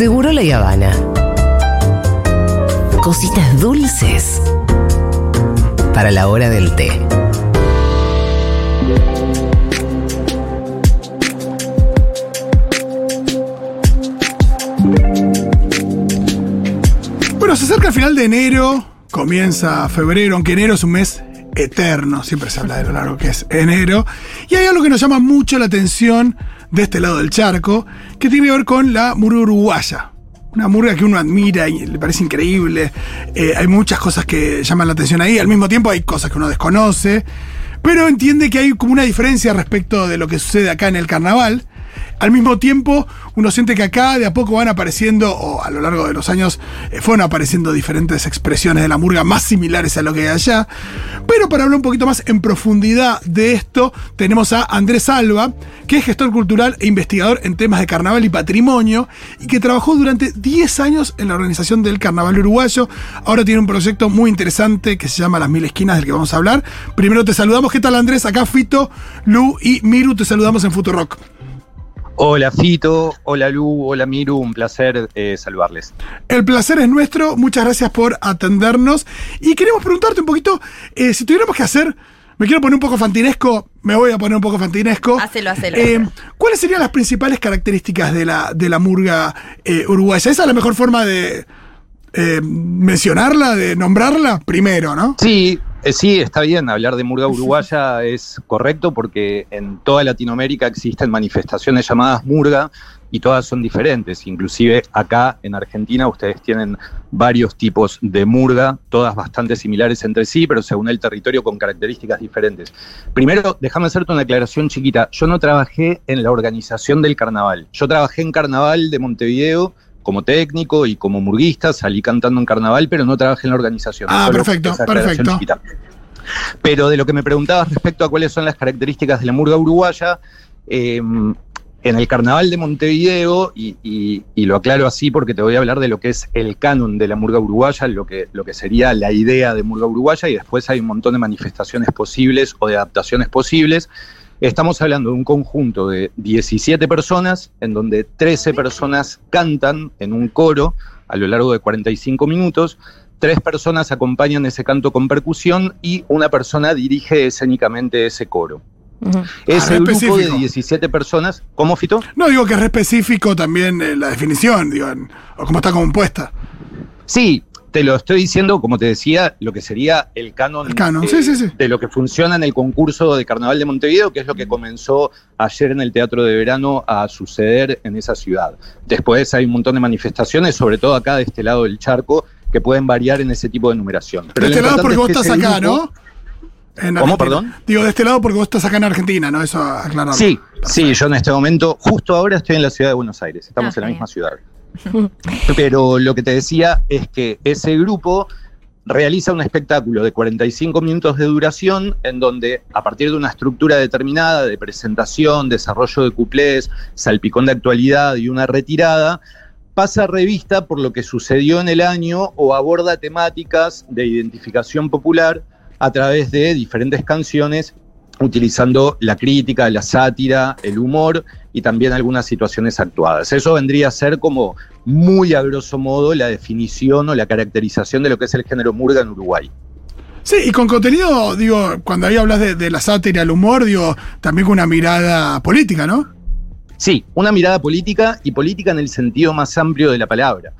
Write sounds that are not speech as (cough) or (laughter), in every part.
Seguro la Habana. Cositas dulces para la hora del té. Bueno, se acerca el final de enero, comienza febrero, aunque enero es un mes eterno, siempre se habla de lo largo que es enero, y hay algo que nos llama mucho la atención de este lado del charco, que tiene que ver con la murga uruguaya. Una murga que uno admira y le parece increíble. Eh, hay muchas cosas que llaman la atención ahí, al mismo tiempo hay cosas que uno desconoce, pero entiende que hay como una diferencia respecto de lo que sucede acá en el carnaval. Al mismo tiempo, uno siente que acá de a poco van apareciendo, o a lo largo de los años, eh, fueron apareciendo diferentes expresiones de la murga más similares a lo que hay allá. Pero para hablar un poquito más en profundidad de esto, tenemos a Andrés Alba, que es gestor cultural e investigador en temas de carnaval y patrimonio, y que trabajó durante 10 años en la organización del carnaval uruguayo. Ahora tiene un proyecto muy interesante que se llama Las Mil Esquinas, del que vamos a hablar. Primero te saludamos. ¿Qué tal, Andrés? Acá Fito, Lu y Miru te saludamos en Futurock. Hola Fito, hola Lu, hola Miru, un placer eh, saludarles. El placer es nuestro, muchas gracias por atendernos. Y queremos preguntarte un poquito, eh, si tuviéramos que hacer, me quiero poner un poco fantinesco, me voy a poner un poco fantinesco. Hacelo, hacelo. Eh, ¿Cuáles serían las principales características de la, de la murga eh, uruguaya? Esa es la mejor forma de eh, mencionarla, de nombrarla primero, ¿no? Sí, sí, está bien, hablar de murga uruguaya es correcto porque en toda Latinoamérica existen manifestaciones llamadas murga y todas son diferentes. Inclusive acá en Argentina ustedes tienen varios tipos de murga, todas bastante similares entre sí, pero según el territorio con características diferentes. Primero, déjame hacerte una aclaración chiquita. Yo no trabajé en la organización del carnaval. Yo trabajé en Carnaval de Montevideo como técnico y como murguista, salí cantando en carnaval, pero no trabajé en la organización. Ah, Solo perfecto, perfecto. chiquita. Pero de lo que me preguntabas respecto a cuáles son las características de la murga uruguaya, eh, en el carnaval de Montevideo, y, y- y lo aclaro así porque te voy a hablar de lo que es el canon de la murga uruguaya, lo que, lo que sería la idea de murga uruguaya, y después hay un montón de manifestaciones posibles o de adaptaciones posibles. Estamos hablando de un conjunto de 17 personas, en donde 13 personas cantan en un coro a lo largo de 45 minutos, tres personas acompañan ese canto con percusión y una persona dirige escénicamente ese coro. Ujú. Ese re grupo de específico. 17 personas, ¿cómo Fito? No digo que es re específico también eh, la definición, digo, en- o cómo está compuesta. Sí, te lo estoy diciendo, como te decía, lo que sería el canon, El canon, de, sí, sí, sí. de lo que funciona en el concurso de Carnaval de Montevideo, que es lo que comenzó ayer en el Teatro de Verano a suceder en esa ciudad. Después hay un montón de manifestaciones, sobre todo acá de este lado del charco, que pueden variar en ese tipo de numeración. de Pero lo este lado porque vos estás acá, grupo- ¿no? En ¿Cómo, perdón? Digo, de este lado porque vos estás acá en Argentina, ¿no? Eso aclararlo. Sí, sí, yo en este momento, justo ahora estoy en la ciudad de Buenos Aires, estamos Ah, en la bien. misma ciudad. (laughs) Pero lo que te decía es que ese grupo realiza un espectáculo de 45 minutos de duración en donde a partir de una estructura determinada de presentación, desarrollo de cuplés, salpicón de actualidad y una retirada, pasa revista por lo que sucedió en el año o aborda temáticas de identificación popular a través de diferentes canciones utilizando la crítica, la sátira, el humor y también algunas situaciones actuadas. Eso vendría a ser como muy a grosso modo la definición o la caracterización de lo que es el género murga en Uruguay. Sí, y con contenido, digo, cuando ahí hablas de, de la sátira, el humor, digo, también con una mirada política, ¿no? Sí, una mirada política y política en el sentido más amplio de la palabra,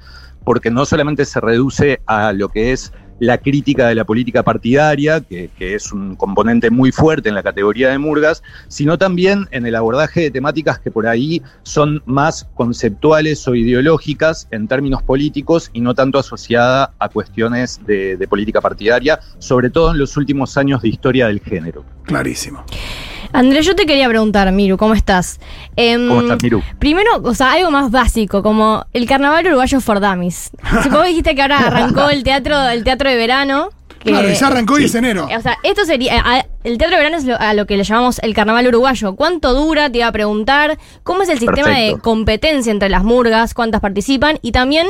porque no solamente se reduce a lo que es la crítica de la política partidaria, que, es un componente muy fuerte en la categoría de Murgas, sino también en el abordaje de temáticas que por ahí son más conceptuales o ideológicas en términos políticos y no tanto asociada a cuestiones de, de política partidaria, sobre todo en los últimos años de historia del género. Clarísimo. Andrés, yo te quería preguntar, Miru, ¿cómo estás? Em, ¿Cómo estás, Miru? Primero, o sea, algo más básico, como el carnaval uruguayo for Dummies. Supongo que dijiste que ahora arrancó el teatro, el teatro de verano. que- claro, ya arrancó y sí. es enero. O sea, esto sería. a- el teatro de verano es lo- a lo que le llamamos el carnaval uruguayo. ¿Cuánto dura? Te iba a preguntar. ¿Cómo es el sistema de competencia entre las murgas? ¿Cuántas participan? Y también,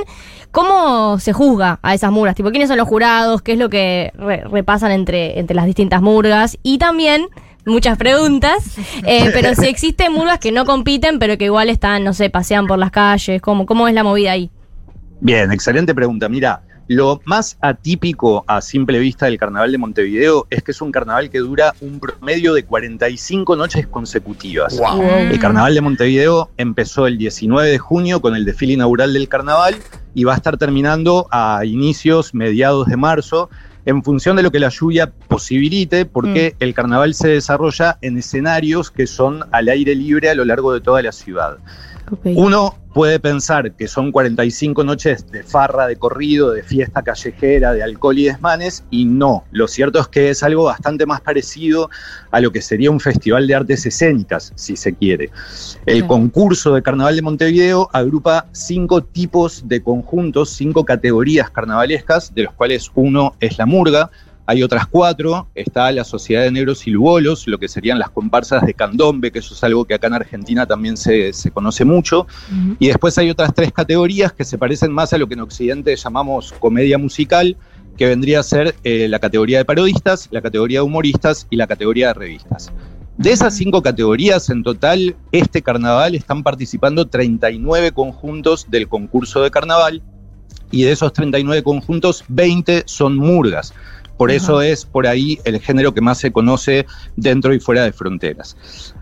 ¿cómo se juzga a esas murgas? Tipo, ¿quiénes son los jurados? ¿Qué es lo que re- repasan entre, entre las distintas murgas? Y también, muchas preguntas. Eh, (laughs) pero si existen murgas que no compiten, pero que igual están, no sé, pasean por las calles, ¿cómo, cómo es la movida ahí? Bien, excelente pregunta. Mira, lo más atípico a simple vista del carnaval de Montevideo es que es un carnaval que dura un promedio de 45 noches consecutivas. El carnaval de Montevideo empezó el 19 de junio con el desfile inaugural del carnaval y va a estar terminando a inicios, mediados de marzo, en función de lo que la lluvia posibilite, porque el carnaval se desarrolla en escenarios que son al aire libre a lo largo de toda la ciudad. Uno puede pensar que son 45 noches de farra, de corrido, de fiesta callejera, de alcohol y desmanes, y no. Lo cierto es que es algo bastante más parecido a lo que sería un festival de artes escénicas, si se quiere. El concurso de Carnaval de Montevideo agrupa cinco tipos de conjuntos, cinco categorías carnavalescas, de los cuales uno es la murga, hay otras cuatro, está la Sociedad de Negros y Lugolos, lo que serían las comparsas de candombe, que eso es algo que acá en Argentina también se, conoce mucho. Y después hay otras tres categorías que se parecen más a lo que en Occidente llamamos comedia musical, que vendría a ser eh, la categoría de parodistas, la categoría de humoristas y la categoría de revistas. De esas cinco categorías, en total, este carnaval están participando 39 conjuntos del concurso de carnaval y de esos 39 conjuntos, 20 son murgas. Por eso es por ahí el género que más se conoce dentro y fuera de fronteras.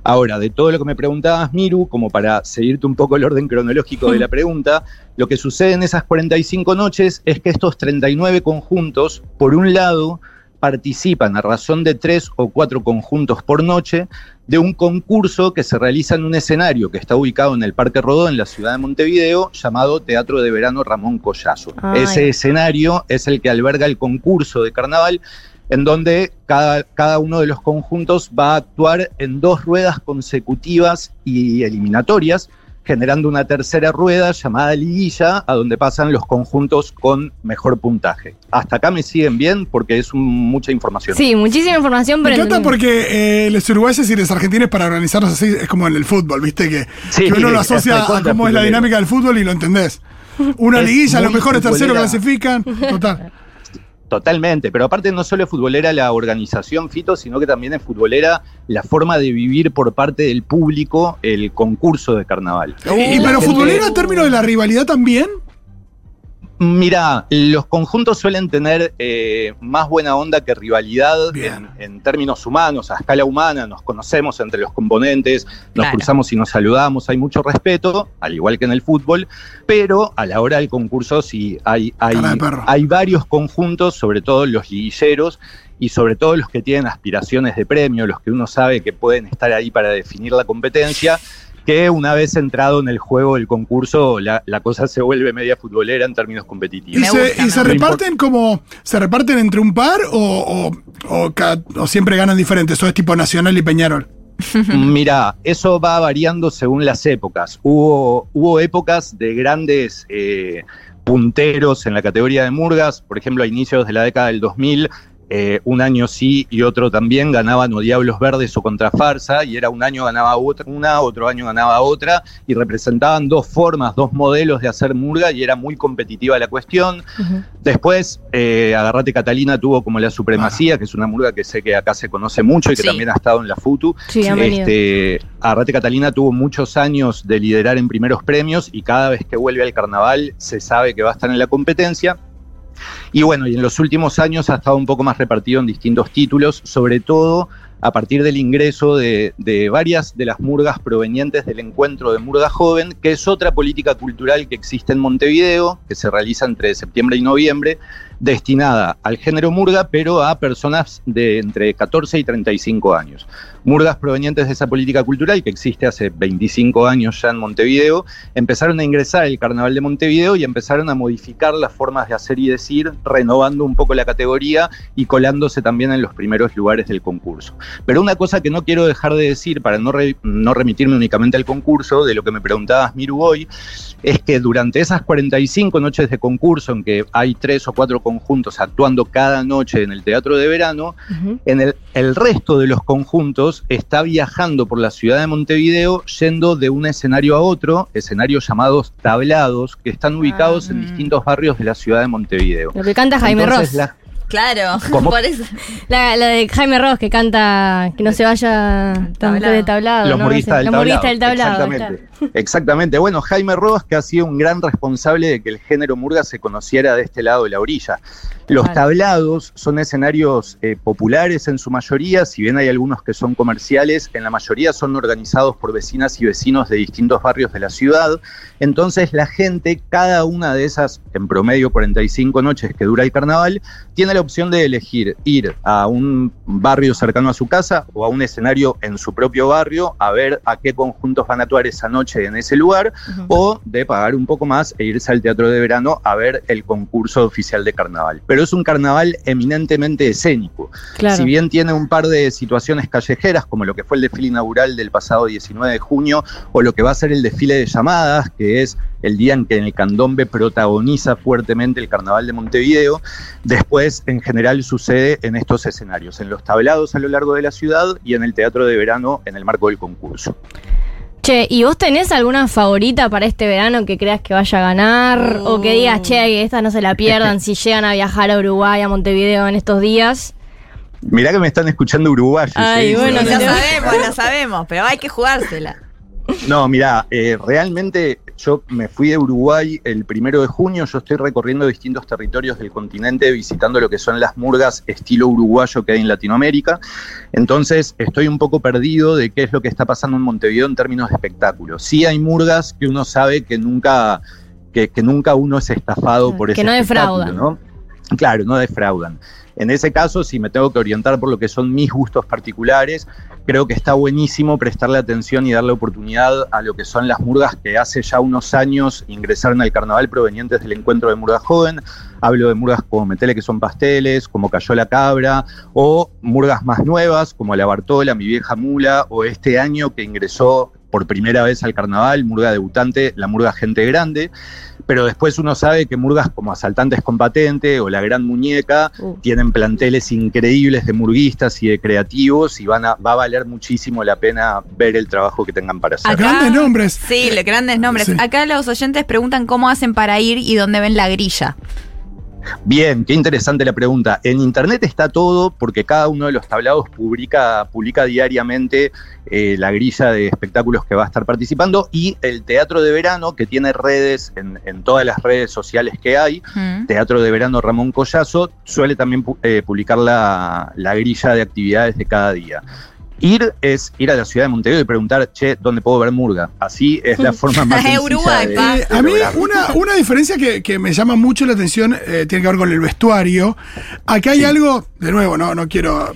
Ahora, de todo lo que me preguntabas, Miru, como para seguirte un poco el orden cronológico de la pregunta, lo que sucede en esas 45 noches es que estos 39 conjuntos, por un lado, participan a razón de tres o cuatro conjuntos por noche de un concurso que se realiza en un escenario que está ubicado en el Parque Rodó, en la ciudad de Montevideo, llamado Teatro de Verano Ramón Collazo. Ese escenario es el que alberga el concurso de carnaval en donde cada, cada, uno de los conjuntos va a actuar en dos ruedas consecutivas y eliminatorias, generando una tercera rueda llamada liguilla, a donde pasan los conjuntos con mejor puntaje. Hasta acá me siguen bien porque es mucha información. Sí, muchísima información. Pero me encanta porque eh, los uruguayos y los argentinos para organizarnos así es como en el fútbol, ¿viste? Que, uno lo (laughs) asocia a cómo es la dinámica del fútbol y lo entendés. Una liguilla, los mejores terceros clasifican. Total. (laughs) Totalmente, pero aparte no solo es futbolera la organización Fito, sino que también es futbolera la forma de vivir por parte del público el concurso de carnaval. ¿Y pero futbolera en términos de la rivalidad también? Mira, los conjuntos suelen tener eh, más buena onda que rivalidad en, términos humanos, a escala humana, nos conocemos entre los componentes, nos cruzamos y nos saludamos, hay mucho respeto, al igual que en el fútbol, pero a la hora del concurso sí hay, hay, hay varios conjuntos, sobre todo los liguilleros, y sobre todo los que tienen aspiraciones de premio, los que uno sabe que pueden estar ahí para definir la competencia que una vez entrado en el juego del concurso, la, cosa se vuelve media futbolera en términos competitivos. ¿Y se, reparten como, se reparten entre un par o, o, siempre ganan diferentes? ¿O es tipo Nacional y Peñarol? (laughs) Mira, eso va variando según las épocas. Hubo, hubo épocas de grandes eh, punteros en la categoría de Murgas, por ejemplo, a inicios de la década del 2000 eh, un año sí y otro también ganaban o Diablos Verdes o Contra Farsa, y era un año ganaba una, otro año ganaba otra, y representaban dos formas, dos modelos de hacer murga, y era muy competitiva la cuestión. Después, eh, Agarrate Catalina tuvo como la supremacía, que es una murga que sé que acá se conoce mucho y que también ha estado en la FUTU. este, Agarrate Catalina tuvo muchos años de liderar en primeros premios, y cada vez que vuelve al carnaval se sabe que va a estar en la competencia. Y bueno, y en los últimos años ha estado un poco más repartido en distintos títulos, sobre todo a partir del ingreso de, varias de las murgas provenientes del encuentro de Murga Joven, que es otra política cultural que existe en Montevideo, que se realiza entre septiembre y noviembre, destinada al género murga, pero a personas de entre 14 y 35 años. Murgas provenientes de esa política cultural que existe hace 25 años ya en Montevideo, empezaron a ingresar al Carnaval de Montevideo y empezaron a modificar las formas de hacer y decir, renovando un poco la categoría y colándose también en los primeros lugares del concurso. Pero una cosa que no quiero dejar de decir, para no, no remitirme únicamente al concurso, de lo que me preguntabas Miru hoy, es que durante esas 45 noches de concurso en que hay tres o cuatro conjuntos actuando cada noche en el teatro de verano, en el, el resto de los conjuntos está viajando por la ciudad de Montevideo yendo de un escenario a otro, escenarios llamados tablados, que están ubicados en ah. distintos barrios de la ciudad de Montevideo. Lo que canta Jaime Ross. Claro, (laughs) ¿Cómo? por eso. La, la de Jaime Ross que canta que no se vaya tan Tablado. de tablado. Los ¿no? murguistas del Los tablado. murguistas del tablado. Exactamente. Exactamente. Bueno, Jaime Rodas, que ha sido un gran responsable de que el género murga se conociera de este lado de la orilla. Los tablados son escenarios eh, populares en su mayoría, si bien hay algunos que son comerciales, en la mayoría son organizados por vecinas y vecinos de distintos barrios de la ciudad. Entonces la gente, cada una de esas, en promedio 45 noches que dura el carnaval, tiene la opción de elegir ir a un barrio cercano a su casa o a un escenario en su propio barrio a ver a qué conjuntos van a actuar esa noche en ese lugar o de pagar un poco más e irse al teatro de verano a ver el concurso oficial de carnaval. Pero es un carnaval eminentemente escénico. Claro. Si bien tiene un par de situaciones callejeras, como lo que fue el desfile inaugural del pasado 19 de junio, o lo que va a ser el desfile de llamadas, que es el día en que el candombe protagoniza fuertemente el carnaval de Montevideo, después en general sucede en estos escenarios, en los tablados a lo largo de la ciudad y en el teatro de verano en el marco del concurso. Che, ¿y vos tenés alguna favorita para este verano que creas que vaya a ganar? O que digas, che, que esta no se la pierdan si llegan a viajar a Uruguay, a Montevideo en estos días. Mirá que me están escuchando uruguayos. Ay, ¿eh? bueno, Lo no te- sabemos, lo sabemos, pero hay que jugársela. No, mira, eh, realmente yo me fui de Uruguay el primero de junio, yo estoy recorriendo distintos territorios del continente visitando lo que son las murgas estilo uruguayo que hay en Latinoamérica, entonces estoy un poco perdido de qué es lo que está pasando en Montevideo en términos de espectáculos. Sí hay murgas que uno sabe que nunca, que, que nunca uno es estafado por Que ese no defraudan. ¿no? Claro, no defraudan. En ese caso, si me tengo que orientar por lo que son mis gustos particulares, creo que está buenísimo prestarle atención y darle oportunidad a lo que son las murgas que hace ya unos años ingresaron al carnaval provenientes del encuentro de Murga Joven. Hablo de murgas como Metele, que son pasteles, como Cayó la Cabra, o murgas más nuevas, como La Bartola, Mi Vieja Mula, o este año que ingresó por primera vez al carnaval, murga debutante, la murga Gente Grande. Pero después uno sabe que murgas como Asaltantes con Patente o La Gran Muñeca Uh. tienen planteles increíbles de murguistas y de creativos y van a, va a valer muchísimo la pena ver el trabajo que tengan para hacer. Grandes nombres. Sí, grandes nombres. Sí. Acá los oyentes preguntan cómo hacen para ir y dónde ven la grilla. Bien, qué interesante la pregunta. En internet está todo porque cada uno de los tablados publica, publica diariamente eh, la grilla de espectáculos que va a estar participando y el teatro de verano que tiene redes en, en todas las redes sociales que hay. Mm. Teatro de Verano Ramón Collazo suele también eh, publicar la, la grilla de actividades de cada día. Ir es ir a la ciudad de Montevideo y preguntar, che, ¿dónde puedo ver Murga? Así es la (laughs) forma más Uruguay, de- de Eh, a mí una, una diferencia que, que me llama mucho la atención eh, tiene que ver con el vestuario. Acá hay Sí. algo, de nuevo, no, no quiero,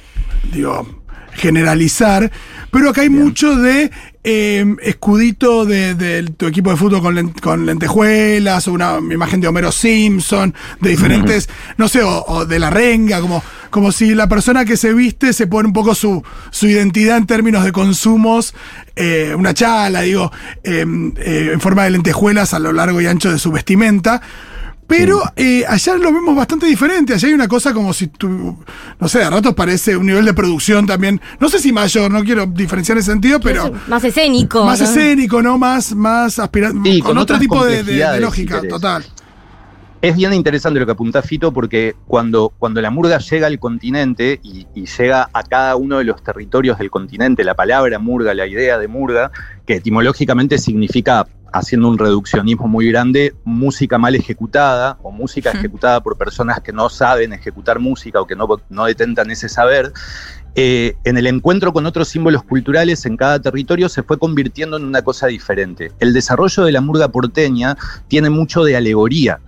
digo, generalizar, pero acá hay mucho de eh, escudito de, de tu equipo de fútbol con, len- con lentejuelas, o una imagen de Homero Simpson, de diferentes, no sé, o, o de la renga, como, como si la persona que se viste se pone un poco su, su identidad en términos de consumos, eh, una chala, digo, eh, eh, en forma de lentejuelas a lo largo y ancho de su vestimenta. Pero eh, allá lo vemos bastante diferente. Allá hay una cosa como si tú, no sé, a ratos parece un nivel de producción también, no sé si mayor, no quiero diferenciar en ese sentido, pero Más escénico. más ¿no? escénico, ¿no? Más, más aspira Sí, con, con otro tipo de, de- de complejidades, lógica, si total. Es bien interesante lo que apunta Fito porque cuando, cuando la murga llega al continente y, y llega a cada uno de los territorios del continente, la palabra murga, la idea de murga, que etimológicamente significa, haciendo un reduccionismo muy grande, música mal ejecutada o música ejecutada por personas que no saben ejecutar música o que no, no detentan ese saber, eh, en el encuentro con otros símbolos culturales en cada territorio se fue convirtiendo en una cosa diferente. El desarrollo de la murga porteña tiene mucho de alegoría.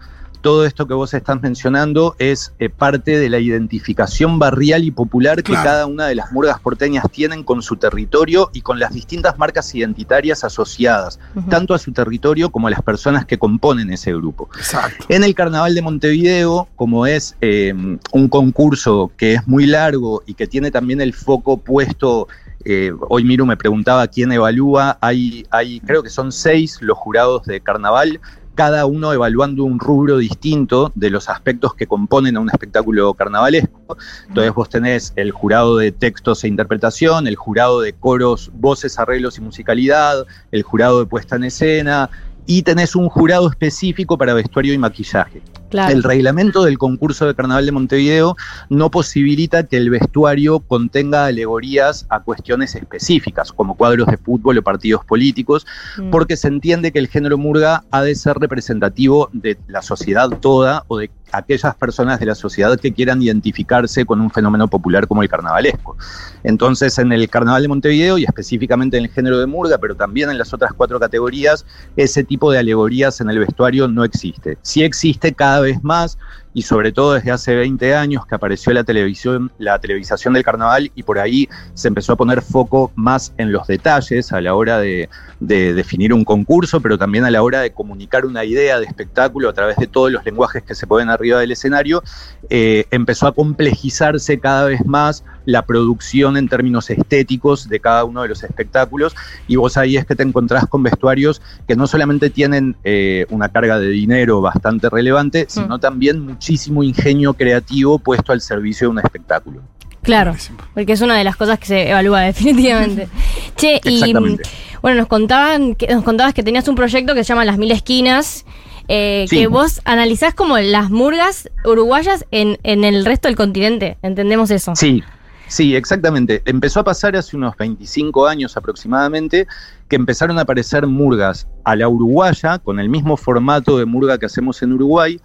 Todo esto que vos estás mencionando es eh, parte de la identificación barrial y popular que Claro. cada una de las murgas porteñas tienen con su territorio y con las distintas marcas identitarias asociadas, tanto a su territorio como a las personas que componen ese grupo. Exacto. En el Carnaval de Montevideo, como es eh, un concurso que es muy largo y que tiene también el foco puesto, eh, hoy Miru me preguntaba quién evalúa, hay, hay, creo que son seis los jurados de Carnaval, cada uno evaluando un rubro distinto de los aspectos que componen a un espectáculo carnavalesco. Entonces vos tenés el jurado de textos e interpretación, el jurado de coros, voces, arreglos y musicalidad, el jurado de puesta en escena, y tenés un jurado específico para vestuario y maquillaje. Claro. El reglamento del concurso de Carnaval de Montevideo no posibilita que el vestuario contenga alegorías a cuestiones específicas, como cuadros de fútbol o partidos políticos, Mm. porque se entiende que el género murga ha de ser representativo de la sociedad toda o de aquellas personas de la sociedad que quieran identificarse con un fenómeno popular como el carnavalesco. Entonces, en el Carnaval de Montevideo y específicamente en el género de murga, pero también en las otras cuatro categorías, ese tipo de alegorías en el vestuario no existe. Sí existe cada vez más y sobre todo desde hace 20 años que apareció la televisión, la televisación del carnaval y por ahí se empezó a poner foco más en los detalles a la hora de, de definir un concurso, pero también a la hora de comunicar una idea de espectáculo a través de todos los lenguajes que se pueden arriba del escenario, eh, empezó a complejizarse cada vez más la producción en términos estéticos de cada uno de los espectáculos y vos ahí es que te encontrás con vestuarios que no solamente tienen eh, una carga de dinero bastante relevante, sino también muchísimo ingenio creativo puesto al servicio de un espectáculo. Claro, porque es una de las cosas que se evalúa (laughs) definitivamente. che, y mm, bueno, nos contaban que, nos contabas que tenías un proyecto que se llama Las Mil Esquinas, eh, Sí. que vos analizás como las murgas uruguayas en, en el resto del continente. ¿Entendemos eso? Sí, sí, exactamente. Empezó a pasar hace unos 25 años aproximadamente que empezaron a aparecer murgas a la uruguaya, con el mismo formato de murga que hacemos en Uruguay,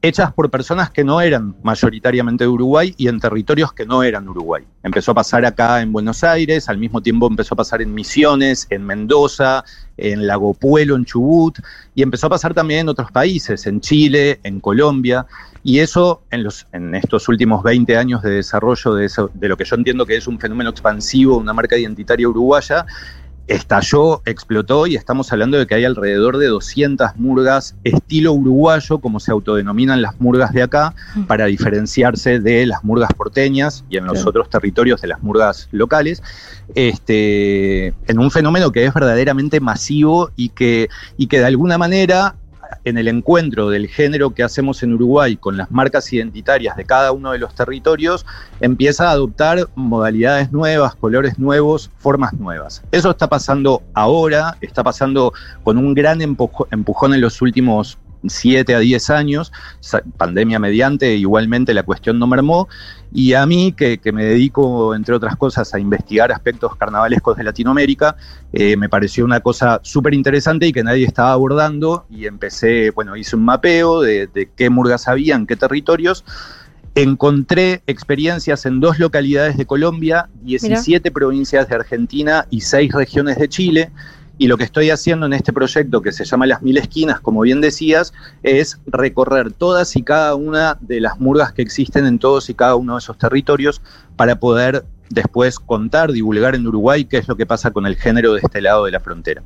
hechas por personas que no eran mayoritariamente de Uruguay y en territorios que no eran Uruguay. Empezó a pasar acá en Buenos Aires, al mismo tiempo empezó a pasar en Misiones, en Mendoza, en Lago Puelo, en Chubut, y empezó a pasar también en otros países, en Chile, en Colombia, y eso en, los, en estos últimos 20 años de desarrollo de, eso, de lo que yo entiendo que es un fenómeno expansivo, una marca identitaria uruguaya, estalló, explotó y estamos hablando de que hay alrededor de 200 murgas estilo uruguayo, como se autodenominan las murgas de acá, para diferenciarse de las murgas porteñas y en los otros territorios de las murgas locales, este, en un fenómeno que es verdaderamente masivo y que, y que de alguna manera en el encuentro del género que hacemos en Uruguay con las marcas identitarias de cada uno de los territorios, empieza a adoptar modalidades nuevas, colores nuevos, formas nuevas. Eso está pasando ahora, está pasando con un gran empujón en los últimos 7 a 10 años, pandemia mediante, igualmente la cuestión no mermó, y a mí, que, que me dedico, entre otras cosas, a investigar aspectos carnavalescos de Latinoamérica, eh, me pareció una cosa súper interesante y que nadie estaba abordando, y empecé, bueno, hice un mapeo de, de qué murgas había, en qué territorios, encontré experiencias en dos localidades de Colombia, 17 provincias de Argentina y 6 regiones de Chile. Y lo que estoy haciendo en este proyecto que se llama Las Mil Esquinas, como bien decías, es recorrer todas y cada una de las murgas que existen en todos y cada uno de esos territorios para poder después contar, divulgar en Uruguay qué es lo que pasa con el género de este lado de la frontera.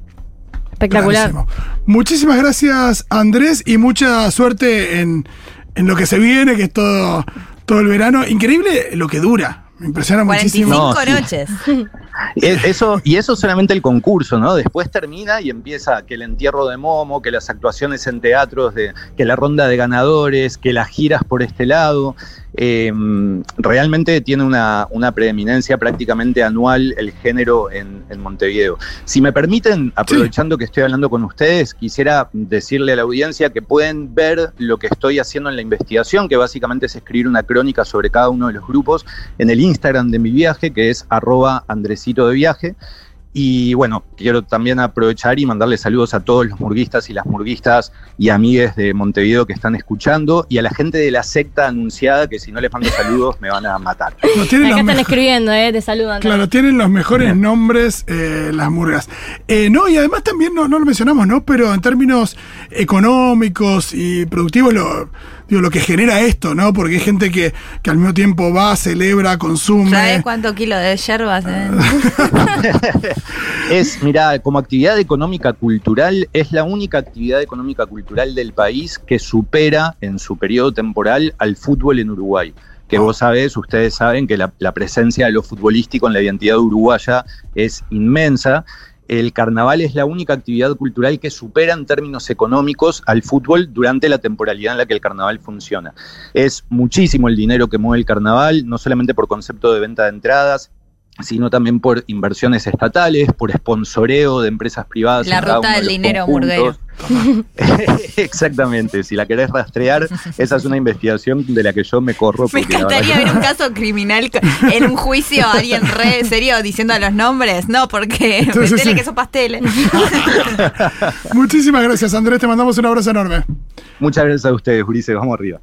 Espectacular. Clarísimo. Muchísimas gracias, Andrés, y mucha suerte en, en lo que se viene, que es todo, todo el verano. Increíble lo que dura. Me impresiona 45 muchísimo. No, sí. noches. (laughs) E- Eso, y eso solamente el concurso, ¿no? Después termina y empieza que el entierro de Momo, que las actuaciones en teatros, de, que la ronda de ganadores, que las giras por este lado. Eh, realmente tiene una, una preeminencia prácticamente anual el género en, en Montevideo. Si me permiten, aprovechando que estoy hablando con ustedes, quisiera decirle a la audiencia que pueden ver lo que estoy haciendo en la investigación, que básicamente es escribir una crónica sobre cada uno de los grupos en el Instagram de mi viaje, que es arroba de viaje. Y bueno, quiero también aprovechar y mandarle saludos a todos los murguistas y las murguistas y amigues de Montevideo que están escuchando y a la gente de la secta anunciada que si no les mando saludos me van a matar. No, tienen Acá están escribiendo, eh, te saludan. Claro, tienen los mejores nombres eh, las murgas. Eh, no, y además también no, no lo mencionamos, ¿no? Pero en términos económicos y productivos, lo, digo, lo que genera esto, ¿no? Porque hay gente que, que al mismo tiempo va, celebra, consume. ¿Sabes cuántos kilos de yerbas? eh? (laughs) Es, mira, como actividad económica cultural, es la única actividad económica cultural del país que supera en su periodo temporal al fútbol en Uruguay. Que vos sabés, ustedes saben que la, la presencia de lo futbolístico en la identidad uruguaya es inmensa. El carnaval es la única actividad cultural que supera en términos económicos al fútbol durante la temporalidad en la que el carnaval funciona. Es muchísimo el dinero que mueve el carnaval, no solamente por concepto de venta de entradas, sino también por inversiones estatales, por sponsoreo de empresas privadas. La ruta de del dinero murguero. (laughs) Exactamente, si la querés rastrear, esa es una investigación de la que yo me corro. Me encantaría que- ver un (laughs) caso criminal en un juicio, alguien re serio diciendo los nombres. No, porque sí, metele sí. que son pasteles. (laughs) Muchísimas gracias, Andrés. Te mandamos un abrazo enorme. Muchas gracias a ustedes, Ulises, vamos arriba.